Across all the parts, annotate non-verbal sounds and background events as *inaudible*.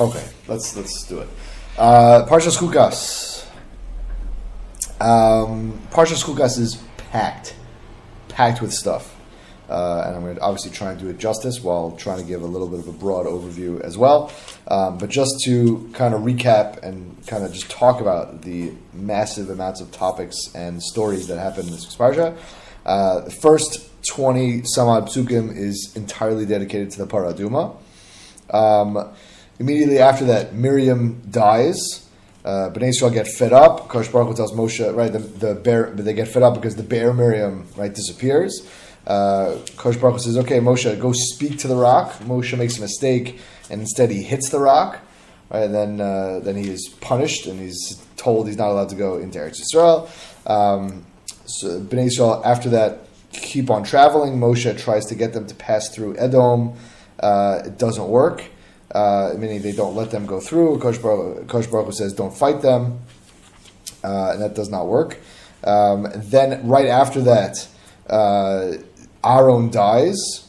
Okay, let's let's do it. Uh, Parshas Chukas. Um, is packed, packed with stuff, uh, and I'm going to obviously try and do it justice while trying to give a little bit of a broad overview as well. Um, but just to kind of recap and kind of just talk about the massive amounts of topics and stories that happen in this parsha. Uh, the first 20 some odd psukim is entirely dedicated to the Paraduma. Um, immediately after that, Miriam dies. Uh, Bnei Israel get fed up. Kosh Baruch tells Moshe, right, the, the bear, they get fed up because the bear Miriam, right, disappears. Uh, Kosh Baruch says, okay, Moshe, go speak to the rock. Moshe makes a mistake, and instead he hits the rock. Right, and then, uh, then he is punished, and he's told he's not allowed to go into Eretz Yisrael. Um, so Bnei Israel, after that, keep on traveling. Moshe tries to get them to pass through Edom. Uh, it doesn't work uh, meaning they don't let them go through. Kosh Baruch, says, don't fight them, uh, and that does not work. Um, then, right after that, uh, Aaron dies.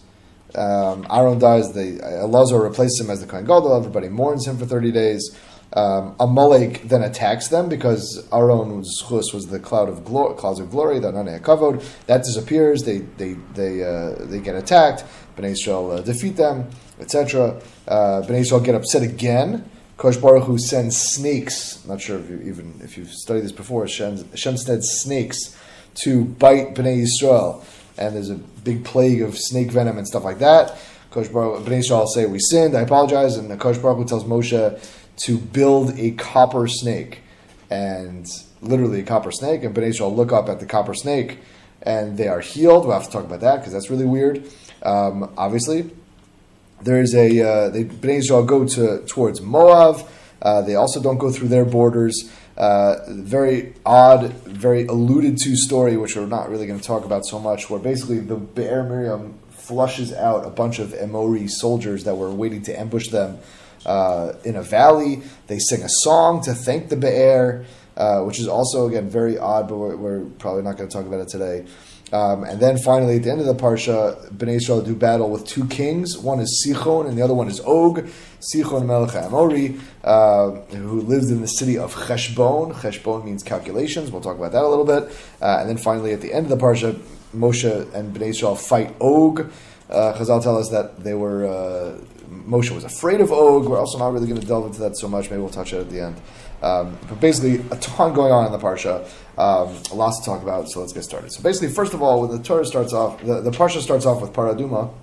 Um, Aaron dies. The Elazar replaces him as the Kohen Gadol. Everybody mourns him for thirty days. Um, Amalek then attacks them because Aaron's chus was the cloud of glory, clouds of glory, the Kavod. That disappears. They they they uh, they get attacked. Bnei Israel uh, defeat them etc. Uh, Bnei Israel get upset again. Kosh Baruch Hu sends snakes. Not sure if you even if you've studied this before. Shem, Hashem sends snakes to bite Bnei Israel, and there's a big plague of snake venom and stuff like that. Kosh Baruch Bnei Israel say we sinned. I apologize, and Kosh Baruch Hu tells Moshe to build a copper snake, and literally a copper snake. And Bnei Israel look up at the copper snake, and they are healed. We'll have to talk about that because that's really weird. Um, obviously, there's a uh, they Bnei Israel go to towards Moab. Uh, they also don't go through their borders. Uh, very odd, very alluded to story, which we're not really going to talk about so much. Where basically the Be'er Miriam flushes out a bunch of Emori soldiers that were waiting to ambush them uh, in a valley. They sing a song to thank the Be'er, uh, which is also again very odd, but we're, we're probably not going to talk about it today. Um, and then finally, at the end of the parsha, Bnei Israel do battle with two kings. One is Sichon, and the other one is Og. Sichon Melech Amori, uh, who lives in the city of Cheshbon. Cheshbon means calculations. We'll talk about that a little bit. Uh, and then finally, at the end of the parsha, Moshe and Bnei Israel fight Og. Uh, Chazal tell us that they were uh, Moshe was afraid of Og. We're also not really going to delve into that so much. Maybe we'll touch it at the end. Um, but basically, a ton going on in the parsha. Um, a lot to talk about, so let's get started. So basically, first of all, when the Torah starts off, the, the parsha starts off with paraduma.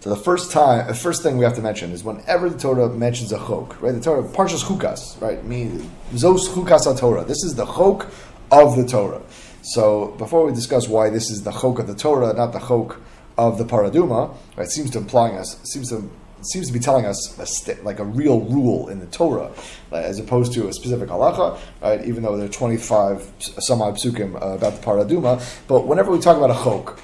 So the first time, the first thing we have to mention is whenever the Torah mentions a chok, right? The Torah parshas chukas, right? Mean zos chukas Torah. This is the chok of the Torah. So before we discuss why this is the chok of the Torah, not the chok of the paraduma, right? Seems to us seems to seems to be telling us a st- like a real rule in the Torah, uh, as opposed to a specific halacha, right? Even though there are 25 some odd psukim uh, about the paraduma. But whenever we talk about a chok,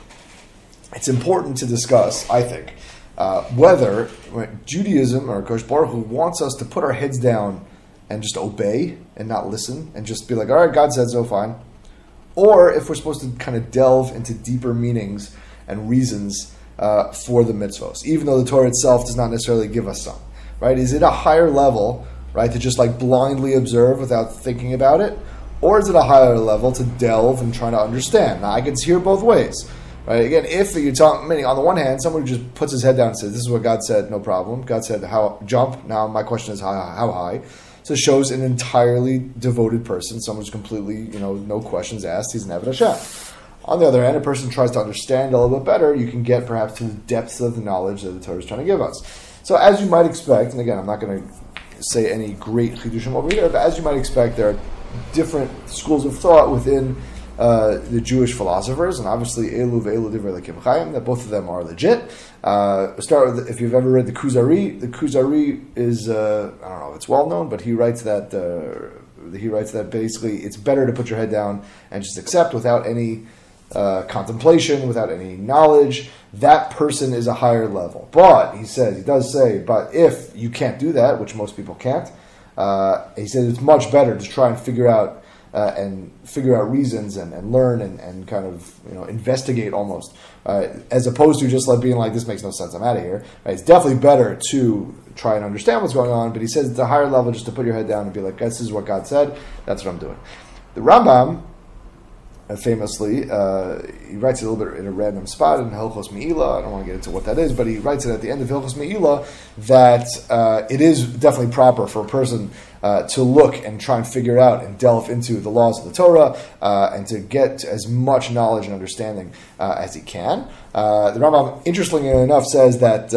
it's important to discuss, I think, uh, whether right, Judaism or Kosh Baruch Hu wants us to put our heads down and just obey and not listen and just be like, all right, God said so, fine. Or if we're supposed to kind of delve into deeper meanings and reasons uh, for the mitzvos, even though the Torah itself does not necessarily give us some. Right? Is it a higher level, right, to just like blindly observe without thinking about it, or is it a higher level to delve and try to understand? Now, I can hear both ways. Right? Again, if you're talking, meaning on the one hand, someone who just puts his head down and says, "This is what God said, no problem." God said, "How jump?" Now, my question is, how, how high? So it shows an entirely devoted person, someone who's completely, you know, no questions asked. He's an Eved Hashem. On the other hand, a person tries to understand a little bit better, you can get perhaps to the depths of the knowledge that the Torah is trying to give us. So, as you might expect, and again, I'm not going to say any great chidushim over here, but as you might expect, there are different schools of thought within uh, the Jewish philosophers, and obviously Elu ve'elu divrei Lakim Chaim, that both of them are legit. Uh, start with if you've ever read the Kuzari. The Kuzari is uh, I don't know, it's well known, but he writes that uh, he writes that basically it's better to put your head down and just accept without any uh, contemplation, without any knowledge, that person is a higher level. But he says, he does say, but if you can't do that, which most people can't, uh, he says it's much better to try and figure out uh, and figure out reasons and, and learn and, and kind of you know investigate almost, uh, as opposed to just like being like this makes no sense, I'm out of here. Right? It's definitely better to try and understand what's going on, but he says at the higher level just to put your head down and be like, this is what God said, that's what I'm doing. The Rambam famously, uh, he writes it a little bit in a random spot in Hilchos Meila. I don't want to get into what that is, but he writes it at the end of Hilchos Meila that uh, it is definitely proper for a person uh, to look and try and figure out and delve into the laws of the Torah uh, and to get as much knowledge and understanding uh, as he can. the Rambam, interestingly enough, says that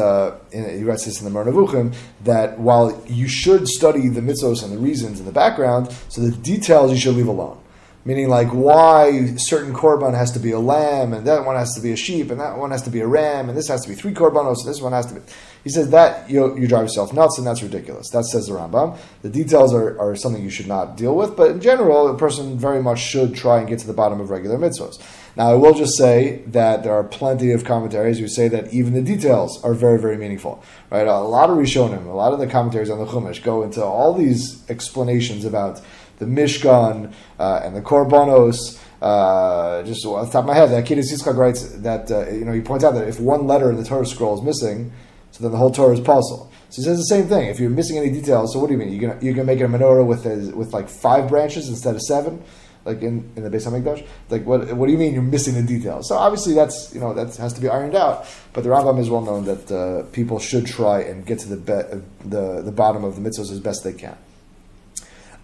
in, he writes this in the Moreh Nevuchim that while you should study the mitzvos and the reasons in the background, so the details you should leave alone meaning like why certain korban has to be a lamb and that one has to be a sheep and that one has to be a ram and this has to be three korbanos and this one has to be he says that you, you drive yourself nuts and that's ridiculous. That says the rambam. The details are, are something you should not deal with but in general a person very much should try and get to the bottom of regular mitzvahs. Now i will just say that there are plenty of commentaries who say that even the details are very very meaningful right? A lot of rishonim a lot of the commentaries on the chumash go into all these explanations about the Mishkan uh, and the Korbanos. Uh, just off the top of my head, that Akedah Yitzchak writes that uh, you know he points out that if one letter in the Torah scroll is missing, so then the whole Torah is puzzle. So he says the same thing. If you're missing any details, so what do you mean? You're gonna you're gonna make a menorah with a, with like five branches instead of seven, like in, in the Beis Hamikdash? Like what what do you mean you're missing the details? So obviously that's you know that has to be ironed out. But the Rambam is well known that uh, people should try and get to the be- the the bottom of the mitzvahs as best they can.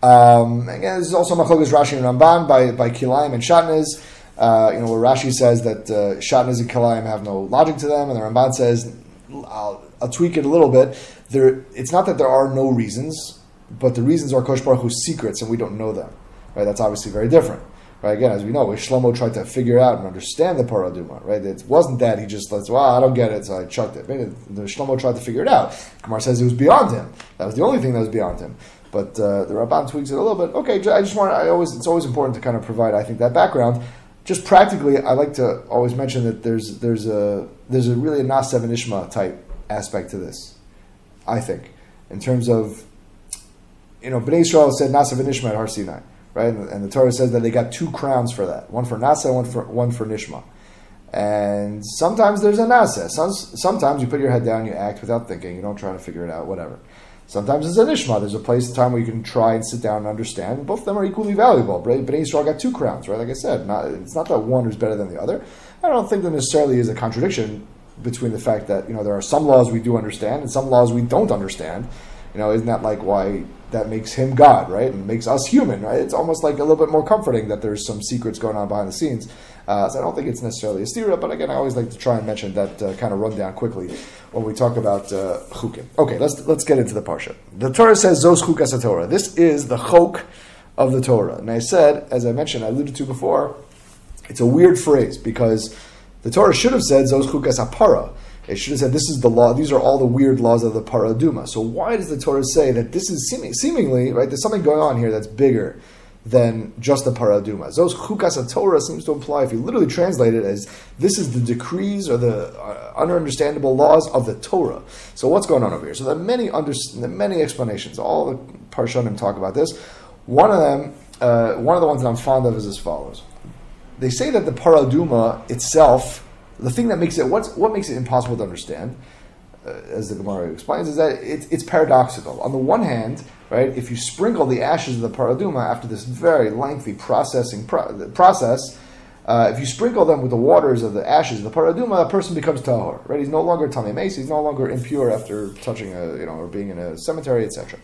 Um, again, this is also Machlokas Rashi and Ramban by, by Kilayim and Shatnez. Uh, you know, where Rashi says that uh, Shatnez and Kilayim have no logic to them, and the Ramban says, I'll, I'll, tweak it a little bit. There, it's not that there are no reasons, but the reasons are Kosh Baruch Hu's secrets, and we don't know them. Right? That's obviously very different. Right? Again, as we know, Shlomo tried to figure out and understand the paraduma. Right? It wasn't that he just said, "Well, I don't get it," so I chucked it. Maybe the Shlomo tried to figure it out. Gemara says it was beyond him. That was the only thing that was beyond him. But uh, the Ramban tweaks it a little bit. Okay, I just want. I always. It's always important to kind of provide. I think that background. Just practically, I like to always mention that there's there's a there's a really a Nas Ishma type aspect to this. I think, in terms of, you know, Bnei Israel said Nasa Ishma at Har Sinai, right? And, and, the Torah says that they got two crowns for that, one for Nasa, one for one for Nishma. And sometimes there's a Nasa. sometimes you put your head down, you act without thinking, you don't try to figure it out, whatever. Sometimes it's a nishma. There's a place, a time where you can try and sit down and understand. Both of them are equally valuable. Right? Bnei Yisrael got two crowns, right? Like I said, not, it's not that one is better than the other. I don't think there necessarily is a contradiction between the fact that you know there are some laws we do understand and some laws we don't understand. You know, isn't that like why that makes him God, right? And makes us human, right? It's almost like a little bit more comforting that there's some secrets going on behind the scenes. Uh, so I don't think it's necessarily a stira, but again, I always like to try and mention that uh, kind of rundown quickly when we talk about uh, chukim. Okay, let's let's get into the parsha. The Torah says zos chukas Torah. This is the chok of the Torah. And I said, as I mentioned, I alluded to before, it's a weird phrase because the Torah should have said zos chukas apara. It should have said this is the law. These are all the weird laws of the paraduma. So why does the Torah say that this is seeming, seemingly right? There's something going on here that's bigger than just the paraduma. Those chukas Torah seems to imply, if you literally translate it as this is the decrees or the uh, ununderstandable laws of the Torah. So what's going on over here? So there are many under, there are many explanations. All the parshanim talk about this. One of them, uh, one of the ones that I'm fond of is as follows. They say that the paraduma itself, the thing that makes it what's what makes it impossible to understand, uh, as the Gemara explains, is that it, it's paradoxical. On the one hand right? If you sprinkle the ashes of the paraduma after this very lengthy processing pro- process, uh, if you sprinkle them with the waters of the ashes of the paraduma, a person becomes tahor, right? He's no longer tamei meis, he's no longer impure after touching a, you know, or being in a cemetery, etc.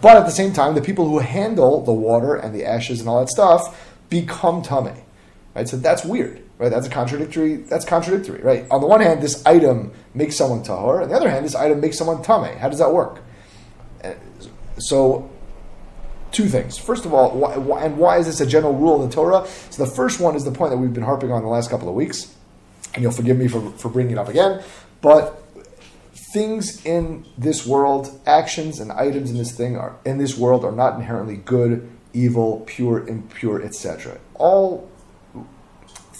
But at the same time, the people who handle the water and the ashes and all that stuff become tamei, right? So that's weird, right? That's a contradictory. That's contradictory, right? On the one hand, this item makes someone tahor, on the other hand, this item makes someone tame. How does that work? Uh, so, two things. First of all, why, why, and why is this a general rule in the Torah? So, the first one is the point that we've been harping on the last couple of weeks, and you'll forgive me for, for bringing it up again, but things in this world, actions and items in this thing are in this world are not inherently good, evil, pure, impure, etc. All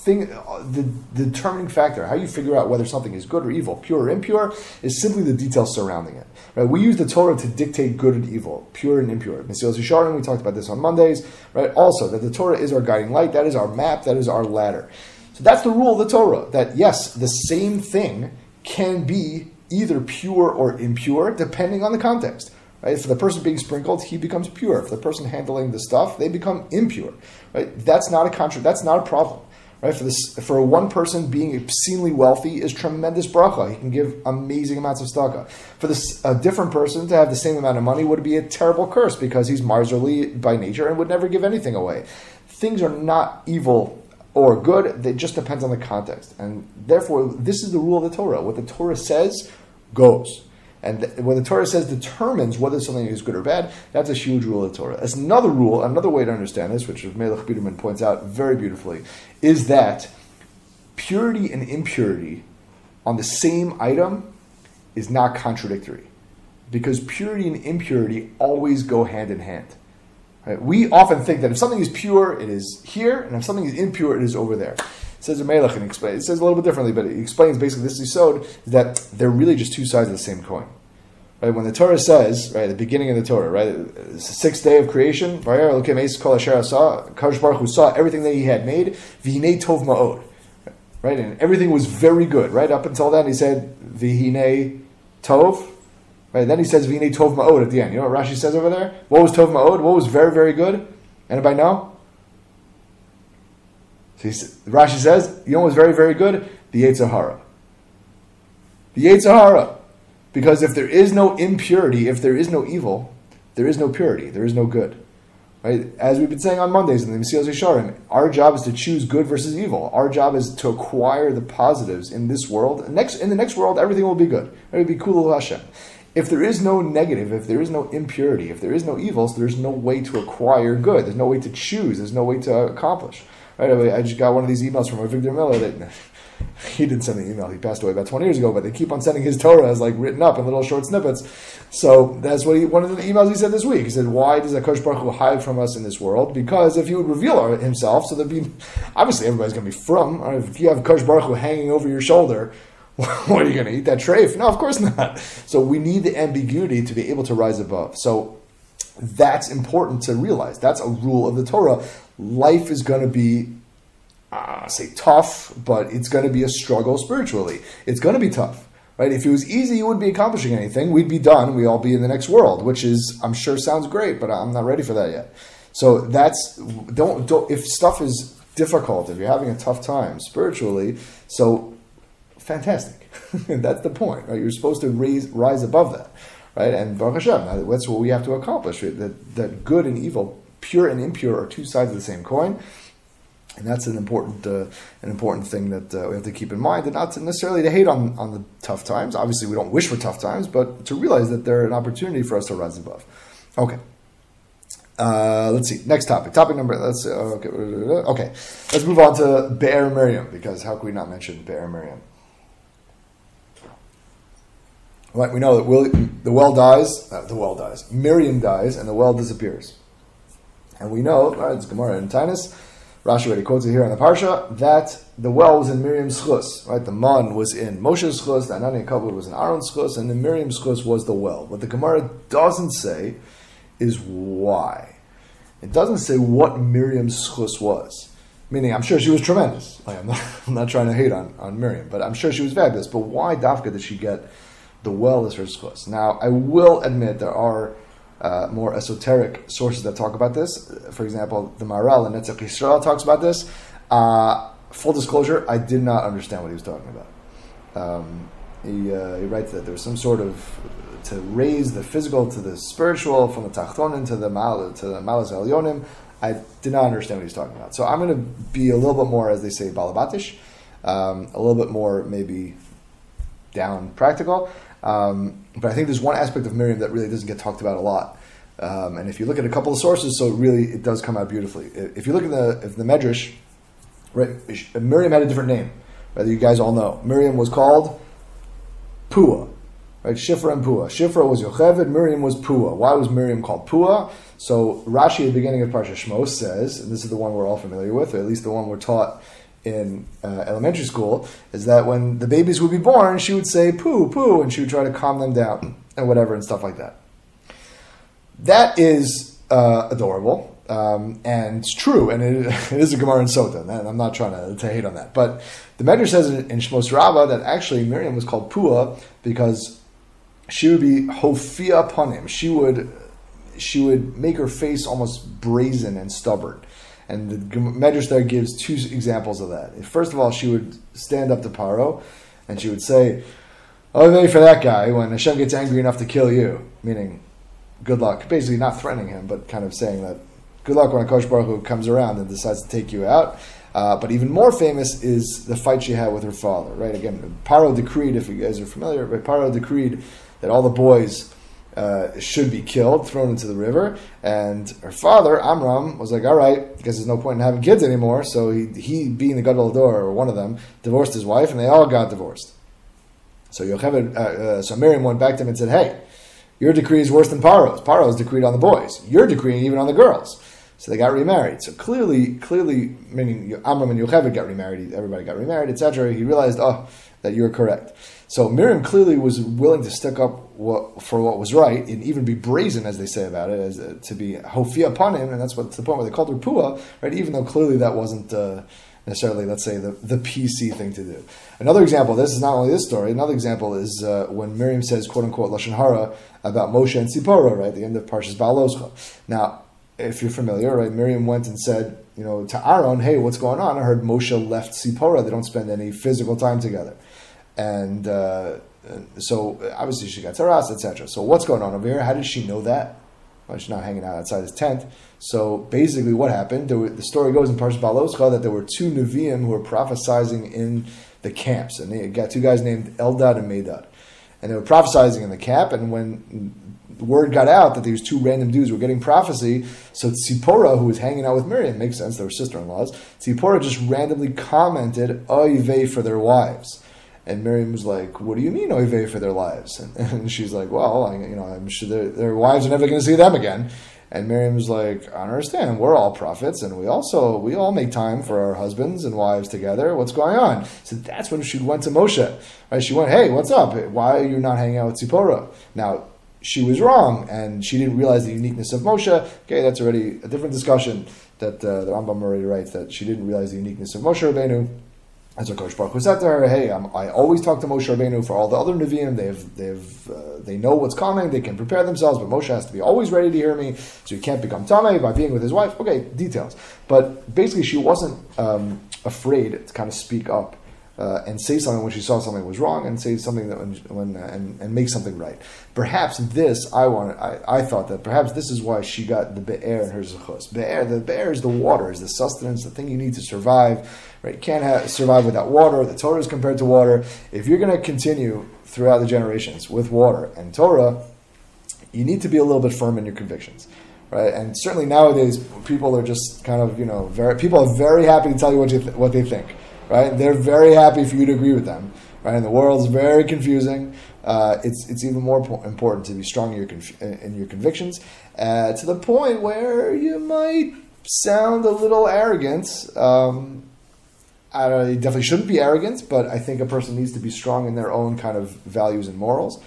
thing, the, the determining factor, how you figure out whether something is good or evil, pure or impure, is simply the details surrounding it. Right? We use the Torah to dictate good and evil, pure and impure. Mesilas Yesharim, we talked about this on Mondays. Right? Also, that the Torah is our guiding light, that is our map, that is our ladder. So that's the rule of the Torah. That yes, the same thing can be either pure or impure, depending on the context. Right? For the person being sprinkled, he becomes pure. For the person handling the stuff, they become impure. Right? That's not a contra- That's not a problem. Right? For this, for one person being obscenely wealthy is tremendous bracha. He can give amazing amounts of tzedakah. For this, a different person to have the same amount of money would be a terrible curse because he's miserly by nature and would never give anything away. Things are not evil or good. It just depends on the context, and therefore, this is the rule of the Torah. What the Torah says goes. And when the Torah says determines whether something is good or bad, that's a huge rule of the Torah. As another rule, another way to understand this, which Melech Biderman points out very beautifully, is that purity and impurity on the same item is not contradictory. Because purity and impurity always go hand in hand. Right? We often think that if something is pure, it is here, and if something is impure, it is over there says a Melech and. It says a little bit differently, but it explains basically this Yisod that they're really just two sides of the same coin. Right? When the Torah says, right, at the beginning of the Torah, right, sixth day of creation, Kadosh Baruch Hu saw everything that he had made, V'hinei tov ma'od. Right, and everything was very good, right? Up until then, he said, V'hinei tov. Right, then he says, V'hinei tov ma'od at the end. You know what Rashi says over there? What was tov ma'od? What was very, very good? Anybody know? So Rashi says, you know what's very, very good? The Yetzer Hara. The Yetzer Hara. Because if there is no impurity, if there is no evil, there is no purity, there is no good. Right? As we've been saying on Mondays in the Mesilas Yesharim, our job is to choose good versus evil. Our job is to acquire the positives in this world. Next, in the next world, everything will be good. It will be cool Hashem. If there is no negative, if there is no impurity, if there is no evils, there's no way to acquire good. There's no way to choose. There's no way to accomplish. Right I just got one of these emails from Avigdor Miller that *laughs* he didn't send the email. He passed away about 20 years ago, but they keep on sending his Torah as like written up in little short snippets. So that's what he, one of the emails he said this week. He said, why does Akash Baruch Hu hide from us in this world? Because if he would reveal himself, so there'd be, obviously everybody's going to be from. If you have Akash Baruch Hu hanging over your shoulder, *laughs* what are you going to eat that treif? No, of course not. So we need the ambiguity to be able to rise above. So that's important to realize. That's a rule of the Torah. Life is going to be, uh, say, tough, but it's going to be a struggle spiritually. It's going to be tough, right? If it was easy, you wouldn't be accomplishing anything. We'd be done. We'd all be in the next world, which is, I'm sure, sounds great, but I'm not ready for that yet. So that's don't don't if stuff is difficult, if you're having a tough time spiritually, so fantastic. *laughs* that's the point, right? You're supposed to raise rise above that right? And Baruch Hashem, that's what we have to accomplish. Right? That that good and evil, pure and impure, are two sides of the same coin. And that's an important, uh, an important thing that uh, we have to keep in mind, and not to necessarily to hate on, on the tough times. Obviously, we don't wish for tough times, but to realize that they're an opportunity for us to rise above. Okay. Uh, let's see. Next topic. Topic number. Let's uh, okay. Okay. Let's move on to Be'er Miriam because how could we not mention Be'er Miriam? Right, we know that will, the well dies, uh, the well dies, Miriam dies, and the well disappears. And we know, right, it's Gemara and Taanis, Rashi already quotes it here in the Parsha, that the well was in Miriam's chus, right? The man was in Moshe's chus, the Anani Kabud was in Aaron's chus, and the Miriam's chus was the well. What the Gemara doesn't say is why. It doesn't say what Miriam's chus was. Meaning, I'm sure she was tremendous. Like, I'm, not, *laughs* I'm not trying to hate on, on Miriam, but I'm sure she was fabulous. But why Dafka did she get the well as her schus. Now, I will admit there are uh, more esoteric sources that talk about this. For example, the Maharal and Netzach Yisrael talks about this. Uh, full disclosure, I did not understand what he was talking about. Um, he, uh, he, writes that there's some sort of to raise the physical to the spiritual, from the tachtonin to the mal to the malas elyonim. I did not understand what he's talking about. So I'm going to be a little bit more, as they say, balabatish, um, a little bit more maybe down practical. Um, but I think there's one aspect of Miriam that really doesn't get talked about a lot. Um, and if you look at a couple of sources, so really it does come out beautifully. If you look at the if the Medrash, right, Miriam had a different name. Whether you guys all know, Miriam was called Pua, right? Shifra and Pua. Shifra was Yocheved, Miriam was Pua. Why was Miriam called Pua? So Rashi at the beginning of Parsha Shmos says, and this is the one we're all familiar with, or at least the one we're taught in uh, elementary school is that when the babies would be born, she would say poo poo, and she would try to calm them down and whatever and stuff like that. That is uh, adorable. Um, and it's true, and it, *laughs* it is a Gemara in Sota, and I'm not trying to, to hate on that. But the Medrash says in, in Shmos Rabbah that actually Miriam was called Pua because she would be hofia upon him. She would she would make her face almost brazen and stubborn. And the Medrash there gives two examples of that. First of all, she would stand up to Paro, and she would say, "Oh, wait for that guy when Hashem gets angry enough to kill you," meaning, "Good luck." Basically, not threatening him, but kind of saying that, "Good luck when a Kosh Baruch Hu comes around and decides to take you out." Uh, but even more famous is the fight she had with her father. Right? Again, Paro decreed, if you guys are familiar, right? Paro decreed that all the boys uh, should be killed, thrown into the river. And her father, Amram, was like, all right, because there's no point in having kids anymore. So he, he being the Gadol Dor, or one of them, divorced his wife, and they all got divorced. So Yocheved, uh, uh, so Miriam went back to him and said, hey, your decree is worse than Paro's. Paro's decreed on the boys. You're decreeing even on the girls. So they got remarried. So clearly, clearly, meaning Amram and Yocheved got remarried, everybody got remarried, etc. He realized, oh, that you're correct. So Miriam clearly was willing to stick up what, for what was right and even be brazen, as they say about it, as uh, to be hofia upon him, and that's what the point where they called her pua, right? Even though clearly that wasn't uh, necessarily, let's say, the, the PC thing to do. Another example. This is not only this story. Another example is uh, when Miriam says, "quote unquote" lashon hara about Moshe and Tzipora, right? The end of Parshas Baaloscha. Now, if you're familiar, right? Miriam went and said, you know, to Aaron, "Hey, what's going on? I heard Moshe left Tzipora. They don't spend any physical time together." And uh, so obviously she got tzaraas, etc. So what's going on over here? How did she know that? Well, she's not hanging out outside his tent. So basically, what happened? Were, the story goes in Parshas Baaloscha that there were two neviim who were prophesying in the camps, and they got two guys named Eldad and Medad, and they were prophesying in the camp. And when the word got out that these two random dudes were getting prophecy, so Tzipora, who was hanging out with Miriam, makes sense, they were sister-in-laws. Tzipora just randomly commented "Oy for their wives. And Miriam was like, "What do you mean oive for their lives?" And, *laughs* and she's like, "Well, I, you know, I'm sure their, their wives are never going to see them again." And Miriam was like, "I understand. We're all prophets, and we also we all make time for our husbands and wives together. What's going on?" So that's when she went to Moshe. Right? She went, "Hey, what's up? Why are you not hanging out with Tzipora?" Now she was wrong, and she didn't realize the uniqueness of Moshe. Okay, that's already a different discussion. That uh, the Rambam already writes that she didn't realize the uniqueness of Moshe Rabbeinu. As a Kosh Baruch Hu said to her, "Hey, I'm, i always talk to Moshe Rabbeinu for all the other Nevi'im. They've, they've, uh, they know what's coming. They can prepare themselves, but Moshe has to be always ready to hear me. So he can't become Tameh by being with his wife. Okay, details. But basically, she wasn't um, afraid to kind of speak up uh, and say something when she saw something was wrong, and say something that when, when uh, and, and make something right. Perhaps this I wanted. I, I thought that perhaps this is why she got the be'er in her zechus. Be'er, the be'er is the water, is the sustenance, the thing you need to survive. Right, you can't have, survive without water. The Torah is compared to water. If you're going to continue throughout the generations with water and Torah, you need to be a little bit firm in your convictions right? And certainly nowadays, people are just kind of you know very people are very happy to tell you what you th- what they think right? They're very happy for you to agree with them, right? And the world's very confusing. Uh, it's it's even more important to be strong in your conv- in your convictions uh, to the point where you might sound a little arrogant. Um, I don't, you definitely shouldn't be arrogant, but I think a person needs to be strong in their own kind of values and morals.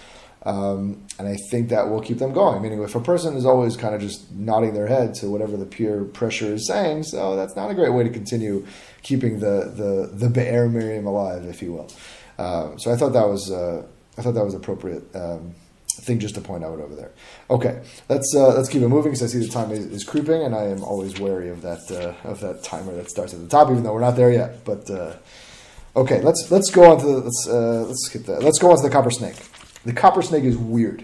Um, and I think that will keep them going. Meaning, if a person is always kind of just nodding their head to whatever the peer pressure is saying, so that's not a great way to continue keeping the the the Be'er Miriam alive, if you will. Um, so I thought that was uh, I thought that was appropriate. Um, thing just to point out over there. Okay, let's uh, let's keep it moving because I see the time is, is, creeping, and I am always wary of that uh, of that timer that starts at the top, even though we're not there yet. But uh, okay, let's let's go on to the, let's uh, let's get the, let's go on to the copper snake. The copper snake is weird.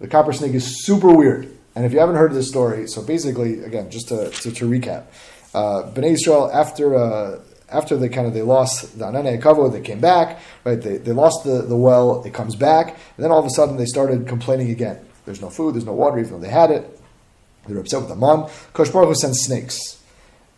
The copper snake is super weird. And if you haven't heard this story, so basically, again, just to, to, to recap, uh, Bnei Israel, after uh, after they kind of they lost the Anane Kavo, they came back, right? They, they lost the, the well, it comes back, and then all of a sudden they started complaining again. There's no food, there's no water, even though they had it. They were upset with the. Kosh Baruch sent snakes.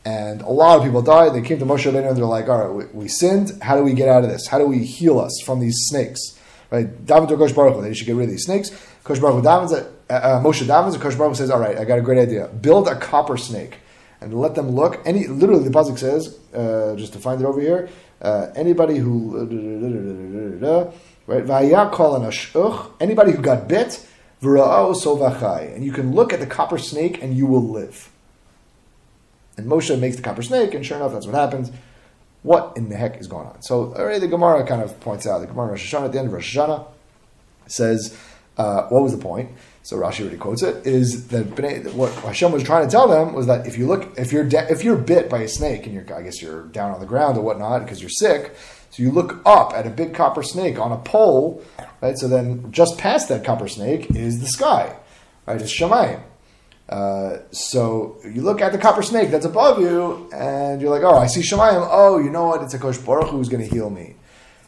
And a lot of people died. They came to Moshe Rabbeinu and they're like, all right, we, we sinned. How do we get out of this? How do we heal us from these snakes? Right? David to Kosh Baruch Hu, they should get rid of these snakes. Kosh Baruch Hu, David, uh, uh, Moshe David, Kosh Baruch Hu says, all right, I got a great idea. Build a copper snake and let them look. Any literally, the pasuk says, uh, just to find it over here, uh, anybody who right anybody who got bit, and you can look at the copper snake and you will live. And Moshe makes the copper snake, and sure enough, that's what happens. What in the heck is going on? So already the Gemara kind of points out the Gemara Rosh Hashanah at the end of Rosh Hashanah says, uh, what was the point? So Rashi already quotes it. Is that what Hashem was trying to tell them was that if you look, if you're de- if you're bit by a snake and you're, I guess you're down on the ground or whatnot because you're sick, so you look up at a big copper snake on a pole, right? So then just past that copper snake is the sky, right? It's Shemayim. Uh, so you look at the copper snake that's above you, and you're like, oh, I see Shemayim. Oh, you know what? It's a Kosh Baruch who's going to heal me.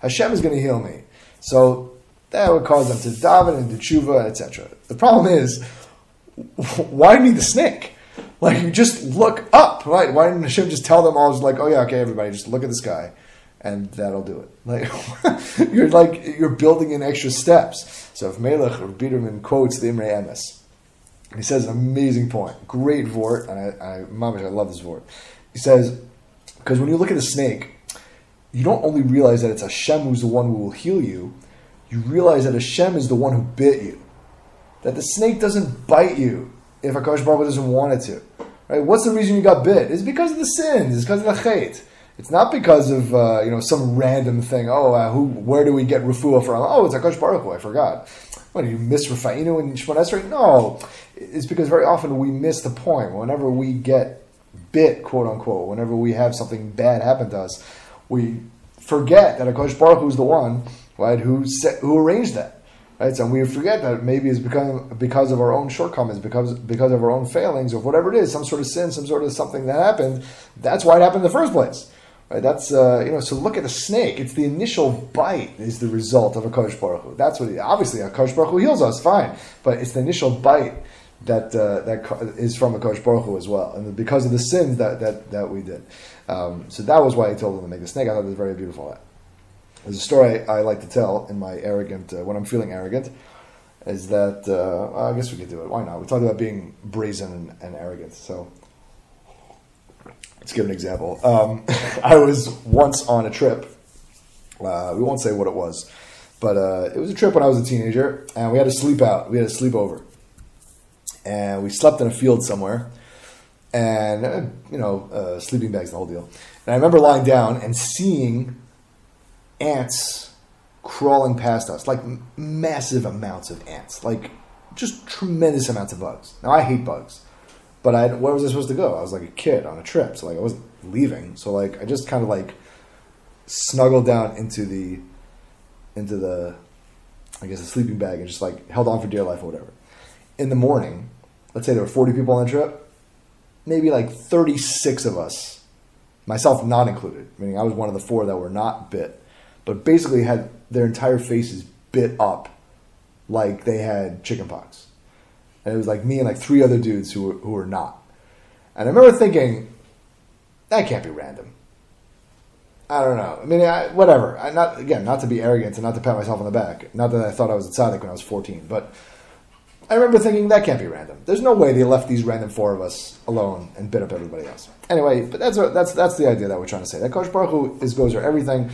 Hashem is going to heal me. So that would cause them to daven and to tshuva, etc. The problem is, *laughs* why need the snake? Like you just look up, right? Why didn't Hashem just tell them all? Just like, oh yeah, okay, everybody, just look at the sky, and that'll do it. *laughs* Like you're like you're building in extra steps. So if Melech or Biderman quotes the Imre Emes, he says an amazing point. Great vort, and I, I, Mamish, I love this vort. He says, because when you look at a snake, you don't only realize that it's Hashem who's the one who will heal you, you realize that Hashem is the one who bit you. That the snake doesn't bite you if Akash Baruch doesn't want it to. Right? What's the reason you got bit? It's because of the sins. It's because of the chait. It's not because of uh, you know some random thing. Oh, uh, who? Where do we get refuah from? Oh, it's Akash Baruch. I forgot. What, do you miss Rafainu and Shemoneh Esrei? No, it's because very often we miss the point. Whenever we get bit, quote unquote, whenever we have something bad happen to us, we forget that Akash Baruch Hu is the one, right, who set, who arranged that. Right? So we forget that maybe it's because, because of our own shortcomings, because because of our own failings, or whatever it is, some sort of sin, some sort of something that happened. That's why it happened in the first place. Right? That's uh, you know. So look at the snake. It's the initial bite is the result of a kosh baruch Hu. That's what he, obviously a kosh baruch Hu heals us, fine. But it's the initial bite that uh, that is from a kosh Hu as well, and because of the sins that that, that we did. Um, so that was why he told them to make the snake. I thought it was very beautiful. There's a story I, like to tell in my arrogant uh, when I'm feeling arrogant. Is that uh, I guess we could do it? Why not? We talked about being brazen and, and arrogant. So Let's give an example. Um, *laughs* I was once on a trip. Uh, we won't say what it was, but uh, it was a trip when I was a teenager, and we had to sleep out. We had to sleep over, and we slept in a field somewhere, and uh, you know, uh, sleeping bags, the whole deal. And I remember lying down and seeing ants crawling past us, like massive amounts of ants, like just tremendous amounts of bugs. Now I hate bugs. But I, where was I supposed to go? I was like a kid on a trip, so like I wasn't leaving. So like I just kind of like snuggled down into the, into the, I guess a sleeping bag and just like held on for dear life or whatever. In the morning, let's say there were forty people on the trip, maybe like thirty six of us, myself not included, meaning I was one of the four that were not bit, but basically had their entire faces bit up like they had chickenpox and it was like me and like three other dudes who were, who were not. And I remember thinking, that can't be random. I don't know. I mean, I, whatever. I not again, not to be arrogant and not to pat myself on the back. Not that I thought I was a when I was fourteen, but I remember thinking that can't be random. There's no way they left these random four of us alone and bit up everybody else. Anyway, but that's that's that's the idea that we're trying to say. That Kosh Baruch Hu is goes over everything.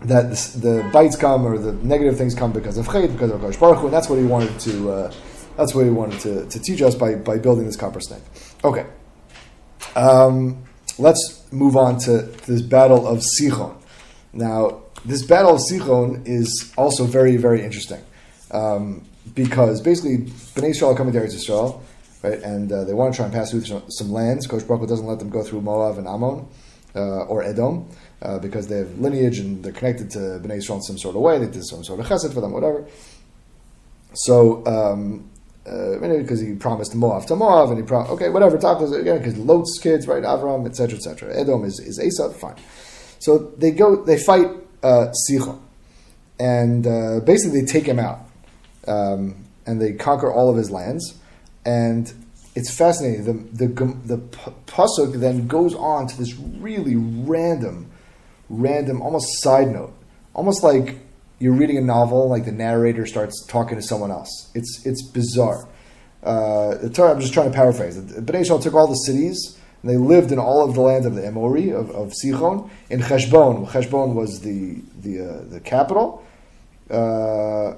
That the, the bites come or the negative things come because of chayt, because of Kosh Baruch Hu, and that's what he wanted to. Uh, that's what he wanted to, to teach us by, by building this copper snake. Okay. Um, let's move on to, to, this battle of Sichon. Now, this battle of Sichon is also very, very interesting. Um, because basically, Bnei Israel coming to Eretz Israel, right, and uh, they want to try and pass through some, lands. Kosh Baruch doesn't let them go through Moab and Ammon uh, or Edom uh, because they have lineage and they're connected to Bnei Israel in some sort of way. They did some sort of chesed for them, whatever. So um, uh, because he promised Moab to Moab, and he promised, okay, whatever, Tachlis, again, because Lot's kids, right, Avram, etc., etc. Edom is, is Esav, fine. So they go, they fight uh, Sichon, and uh, basically they take him out, um, and they conquer all of his lands, and it's fascinating. The, the, the Pasuk then goes on to this really random, random, almost side note, almost like you're reading a novel, like the narrator starts talking to someone else. It's it's bizarre. uh, the Torah, I'm just trying to paraphrase. Bnei Israel took all the cities and they lived in all of the lands of the Emori of, of Sichon in Cheshbon. Cheshbon was the the uh, the capital, uh,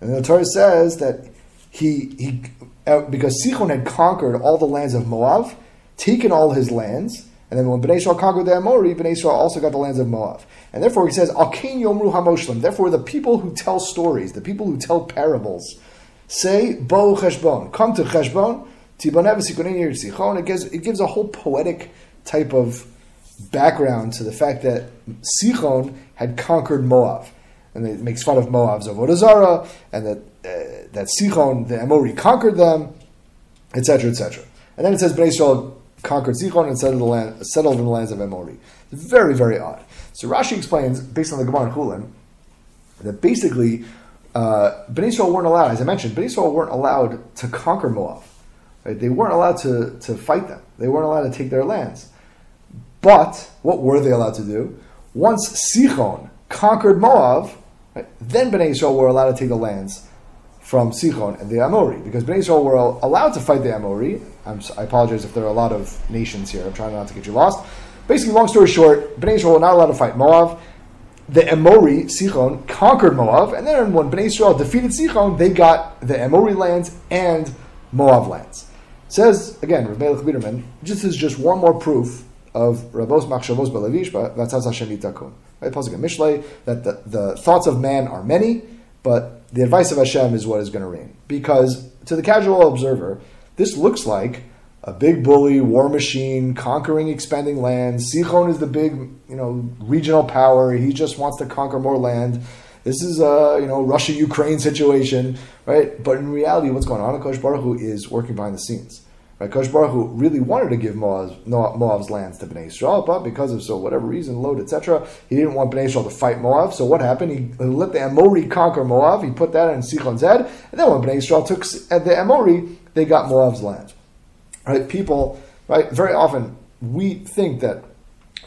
and the Torah says that he he uh, because Sichon had conquered all the lands of Moab, taken all his lands, and then when Bnei Israel conquered the Amori, Bnei Israel also got the lands of Moab. And therefore he says, Alkein Yomru Hamoshlim. Therefore the people who tell stories, the people who tell parables, say, Bo Cheshbon. Come to Cheshbon, Sichon. It gives, it gives a whole poetic type of background to the fact that Sichon had conquered Moab. And it makes fun of Moab's Avodah Zarah, and that, uh, that Sichon, the Amori, conquered them, etc., etc. And then it says, Bnei Israel conquered Sichon and settled, land, settled in the lands of Amori. It's very, very odd. So Rashi explains, based on the Gemara in Chulin, that basically uh, Bnei Israel weren't allowed, as I mentioned, Bnei Israel weren't allowed to conquer Moab. Right? They weren't allowed to, to fight them. They weren't allowed to take their lands. But what were they allowed to do? Once Sichon conquered Moab, then Bnei Israel were allowed to take the lands from Sichon and the Amori, because Bnei Israel were allowed to fight the Amori. I'm, i apologize if there are a lot of nations here. I'm trying not to get you lost. Basically, long story short, Bnei Israel were not allowed to fight Moab. The Amori, Sichon, conquered Moab, and then when Bnei Israel defeated Sichon, they got the Amori lands and Moab lands. Says again, Rav Melech Biderman, this is just one more proof of Rabos Machshavos Belavish Vatzaz Hashem Yitakun. Right, Pasuk in that the, the thoughts of man are many, but the advice of Hashem is what is going to reign. Because to the casual observer, this looks like a big bully, war machine, conquering, expanding land. Sichon is the big, you know, regional power. He just wants to conquer more land. This is a you know Russia Ukraine situation, right? But in reality, what's going on? Kosh Baruch Hu is working behind the scenes. Right? Kosh Baruch Hu really wanted to give Moab's, Moab's lands to Bnei Israel, but because of so whatever reason, Lot, etc., he didn't want Bnei Israel to fight Moab. So what happened? He let the Amori conquer Moab. He put that in Sichon's head, and then when Bnei Israel took uh, the Amori, they got Moab's land. Right? People, right? Very often we think that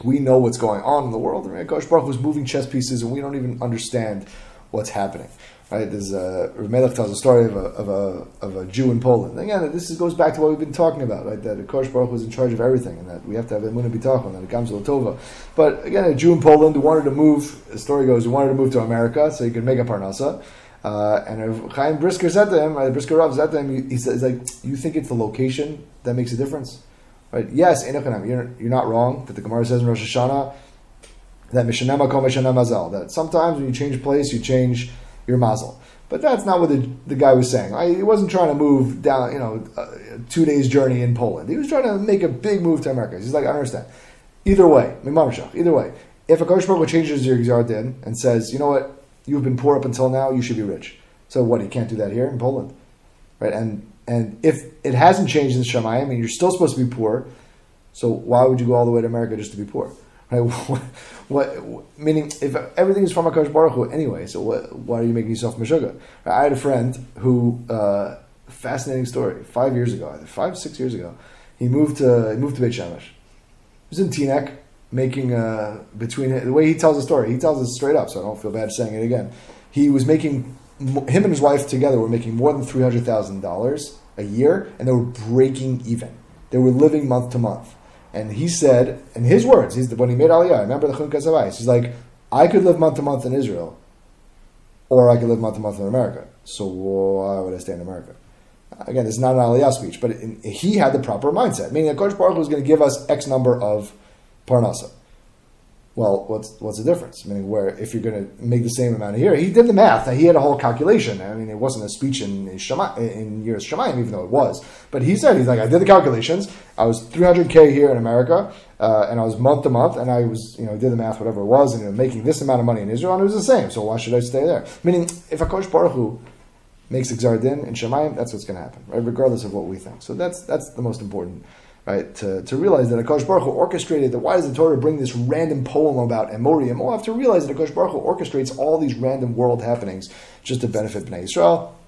we know what's going on in the world. Right? Kosh Baruch was moving chess pieces, and we don't even understand what's happening. Right? There's a Melech tells a story of a, of a of a Jew in Poland. And again, this is, goes back to what we've been talking about, right? That Kosh Baruch was in charge of everything, and that we have to have emunah bitachon, that it comes tova. But again, a Jew in Poland who wanted to move. The story goes, he wanted to move to America so he could make a parnasa. Uh, and Chaim Brisker said to him, right, Brisker Rav said to him, he, he says, like, you think it's the location that makes a difference? Right? Yes, you're, you're not wrong that the Gemara says in Rosh Hashanah that Mishanema Kol Mishanema Mazal, that sometimes when you change place, you change your mazel. But that's not what the, the guy was saying. He wasn't trying to move down, you know, a two days journey in Poland. He was trying to make a big move to America. He's like, I understand. Either way, either way, if a Kosh changes your Gzardin and says, you know what, You've been poor up until now. You should be rich. So what? You can't do that here in Poland, right? And and if it hasn't changed in Shemayim and you're still supposed to be poor, so why would you go all the way to America just to be poor? Right? *laughs* what, meaning if everything is from Akash Baruch Hu anyway, so what, why are you making yourself meshuggah? Right? I had a friend who uh, fascinating story. Five years ago, five six years ago, he moved to he moved to Beit Shemesh. He was in Teaneck making uh, between the way he tells the story. He tells it straight up, so I don't feel bad saying it again. He was making him and his wife together were making more than three hundred thousand dollars a year, and they were breaking even. They were living month to month. And he said, in his words, he's, when he made Aliyah, I remember the Chunkas of he's like, I could live month to month in Israel, or I could live month to month in America. So why would I stay in America? Again, this is not an Aliyah speech, but in, he had the proper mindset, meaning that Coach Baruch was going to give us X number of parnasa. Well, what's what's the difference? Meaning, where if you're going to make the same amount here, he did the math. He had a whole calculation. I mean, it wasn't a speech in Shema, in years Shemayim, even though it was. But he said he's like, I did the calculations. I was 300k here in America, uh, and I was month to month, and I was you know did the math, whatever it was, and you know, making this amount of money in Israel, and it was the same. So why should I stay there? Meaning, if a Kosh Baruch Hu makes Exardin in Shemayim, that's what's going to happen, right? Regardless of what we think. So that's that's the most important right? To, to realize that Akash Baruch Hu orchestrated that. Why does the Torah bring this random poem about Emorium? We'll have to realize that Akash Baruch Hu orchestrates all these random world happenings just to benefit Bnei Israel.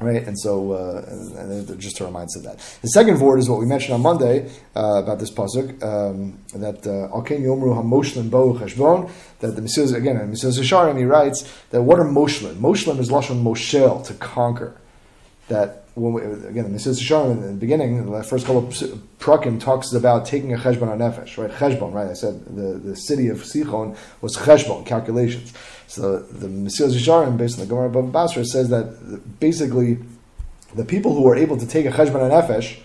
Right, and so uh, and, and just to remind us of that. The second word is what we mentioned on Monday uh, about this pasuk um, that uh, Alken Yomru Hamoshlim Bo Cheshbon. That the Mesilas again, in Mesilas Yesharim he writes that what are Moshlim? Moshlim is lashon Moshel to conquer that when we, again, the Mesilas Yesharim in the beginning, the first couple of prakim talks about taking a cheshbon on nefesh, right? Cheshbon, right? I said the, the city of Sichon was cheshbon, calculations. So the Mesilas Yesharim, based on the Gemara Bava Basra, says that basically the people who were able to take a cheshbon on nefesh,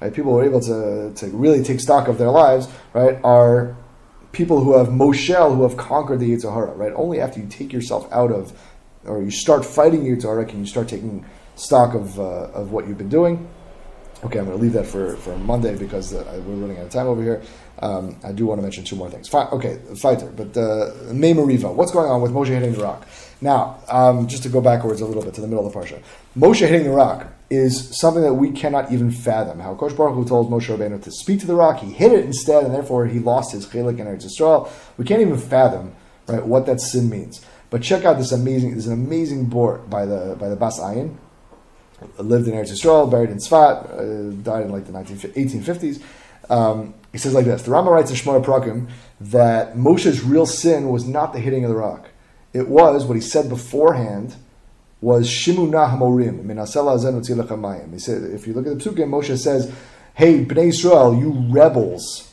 right? People who are able to, to really take stock of their lives, right? Are people who have Moshel, who have conquered the Yetzer Hara, right? Only after you take yourself out of, or you start fighting Yetzer Hara, can you start taking stock of, uh, of what you've been doing. Okay, I'm going to leave that for, for Monday because uh, we're running out of time over here. Um, I do want to mention two more things. Fi- okay, fighter, but uh, what's going on with Moshe hitting the rock? Now, um, just to go backwards a little bit to the middle of the parsha, Moshe hitting the rock is something that we cannot even fathom. How Kosh Baruch Hu told Moshe Rabbeinu to speak to the rock, he hit it instead, and therefore he lost his chelik and Eretz Yisrael. We can't even fathom right what that sin means. But check out this amazing, this is an amazing vort by the by the Bas Ayin, lived in Eretz Yisrael, buried in Sfat, uh, died in like the 19, 1850s. Um, he says like this: The Rambam writes in Shmona Prakim that Moshe's real sin was not the hitting of the rock. It was what he said beforehand was Shimuna Hamorim. He said, if you look at the Psukim, Moshe says, "Hey, Bnei Israel, you rebels."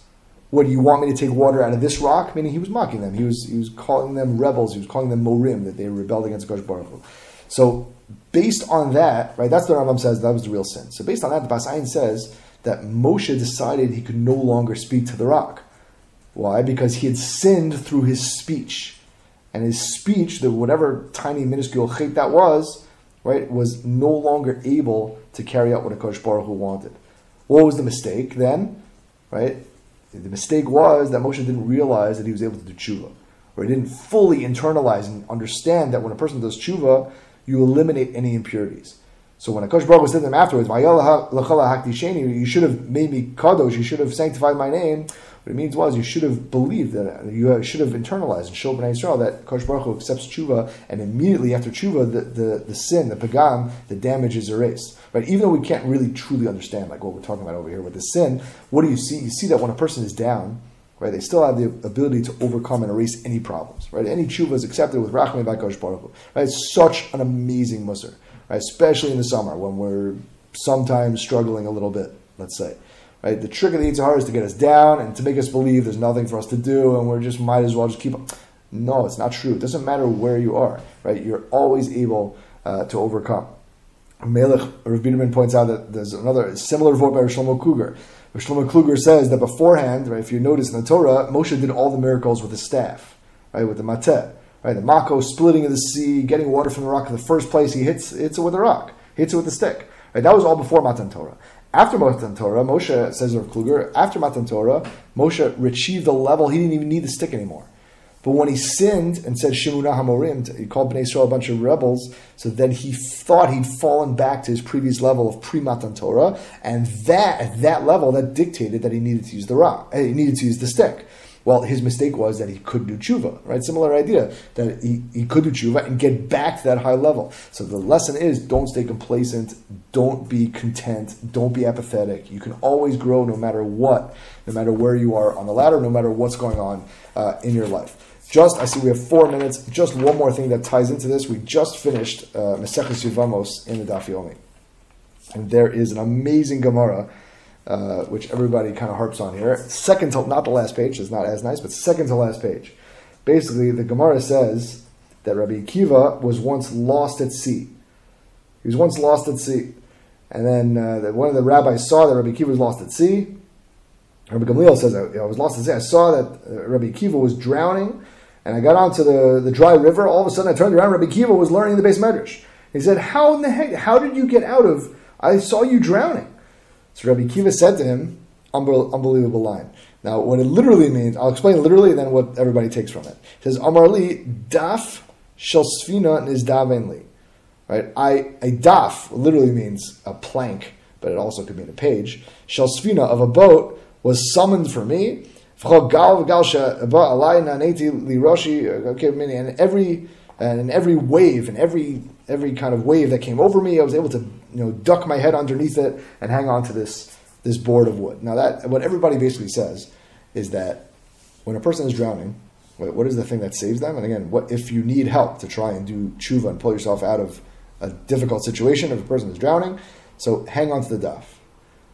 What do you want me to take water out of this rock? Meaning he was mocking them. He was he was calling them rebels. He was calling them morim that they rebelled against Kosh Baruch Hu. So based on that, right, that's the Rambam says that was the real sin. So based on that, the Bas Ayin says that Moshe decided he could no longer speak to the rock. Why? Because he had sinned through his speech. And his speech, the whatever tiny minuscule chait that was, right, was no longer able to carry out what a Kosh Baruch Hu wanted. What was the mistake then? Right? The mistake was that Moshe didn't realize that he was able to do tshuva. Or he didn't fully internalize and understand that when a person does tshuva, you eliminate any impurities. So when Akash Baruch said to them afterwards, you should have made me kadosh, you should have sanctified my name. What it means was you should have believed that you should have internalized and showed Bnei Israel that Akash Baruch Hu accepts tshuva, and immediately after tshuva, the, the, the sin, the pagam, the damage is erased. Right? Even though we can't really truly understand like what we're talking about over here with the sin, what do you see? You see that when a person is down, right? They still have the ability to overcome and erase any problems, right? Any tshuva is accepted with rachmei by Kosh Baruch right? It's such an amazing mussar, right? Especially in the summer when we're sometimes struggling a little bit, let's say. Right? The trick of the Yitzhar is to get us down and to make us believe there's nothing for us to do and we're just might as well just keep up. No, it's not true. It doesn't matter where you are, right? You're always able uh, to overcome. Melech Rav Biderman points out that there's another similar vort by Shlomo Kluger. Shlomo Kluger says that beforehand, right, if you notice in the Torah, Moshe did all the miracles with his staff, right, with the mateh, right, the mako splitting of the sea, getting water from the rock in the first place, he hits, hits it with a rock, hits it with a stick. Right, that was all before Matan Torah. After Matan Torah, Moshe, says Rav Kluger, after Matan Torah, Moshe achieved a level he didn't even need the stick anymore. But when he sinned and said Shimuna Hamorim, he called Bnei Israel a bunch of rebels, so then he thought he'd fallen back to his previous level of pre-Matan Torah, and that at that level, that dictated that he needed to use the rock, eh, he needed to use the stick. Well, his mistake was that he could do tshuva, right? Similar idea that he, he could do tshuva and get back to that high level. So the lesson is don't stay complacent, don't be content, don't be apathetic. You can always grow no matter what, no matter where you are on the ladder, no matter what's going on uh, in your life. Just, I see we have four minutes. Just one more thing that ties into this. We just finished uh, Yevamos in the Daf Yomi. And there is an amazing Gemara, uh, which everybody kind of harps on here. Second to, not the last page, it's not as nice, but second to last page. Basically, the Gemara says that Rabbi Akiva was once lost at sea. He was once lost at sea. And then uh, one of the rabbis saw that Rabbi Akiva was lost at sea. Rabbi Gamliel says, I, I was lost at sea. I saw that uh, Rabbi Akiva was drowning and I got onto the, the dry river. All of a sudden, I turned around. Rabbi Kiva was learning the beis medrash. He said, "How in the heck? How did you get out of? I saw you drowning." So Rabbi Kiva said to him, "Unbelievable line." Now, what it literally means, I'll explain literally, then what everybody takes from it. It says, "Amar li daf shel sfina nizdamen li." Right? I a daf literally means a plank, but it also could mean a page. Shel sfina of a boat was summoned for me Uh, and every and in every wave and every every kind of wave that came over me, I was able to you know duck my head underneath it and hang on to this this board of wood. Now that what everybody basically says is that when a person is drowning, what is the thing that saves them? And again, what if you need help to try and do tshuva and pull yourself out of a difficult situation if a person is drowning. So hang on to the daf,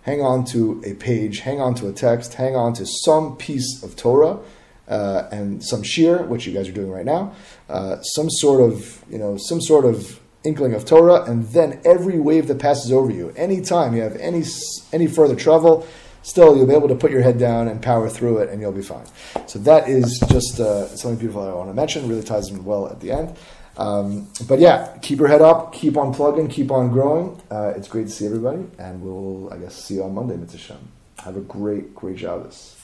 hang on to a page, hang on to a text, hang on to some piece of Torah. Uh, and some shiur, which you guys are doing right now, uh, some sort of, you know, some sort of inkling of Torah, and then every wave that passes over you, anytime you have any any further trouble, still you'll be able to put your head down and power through it, and you'll be fine. So that is just uh, something beautiful I want to mention. Really ties in well at the end. Um, but yeah, keep your head up, keep on plugging, keep on growing. Uh, it's great to see everybody, and we'll I guess see you on Monday, Mitzvah. Have a great, great Shabbos.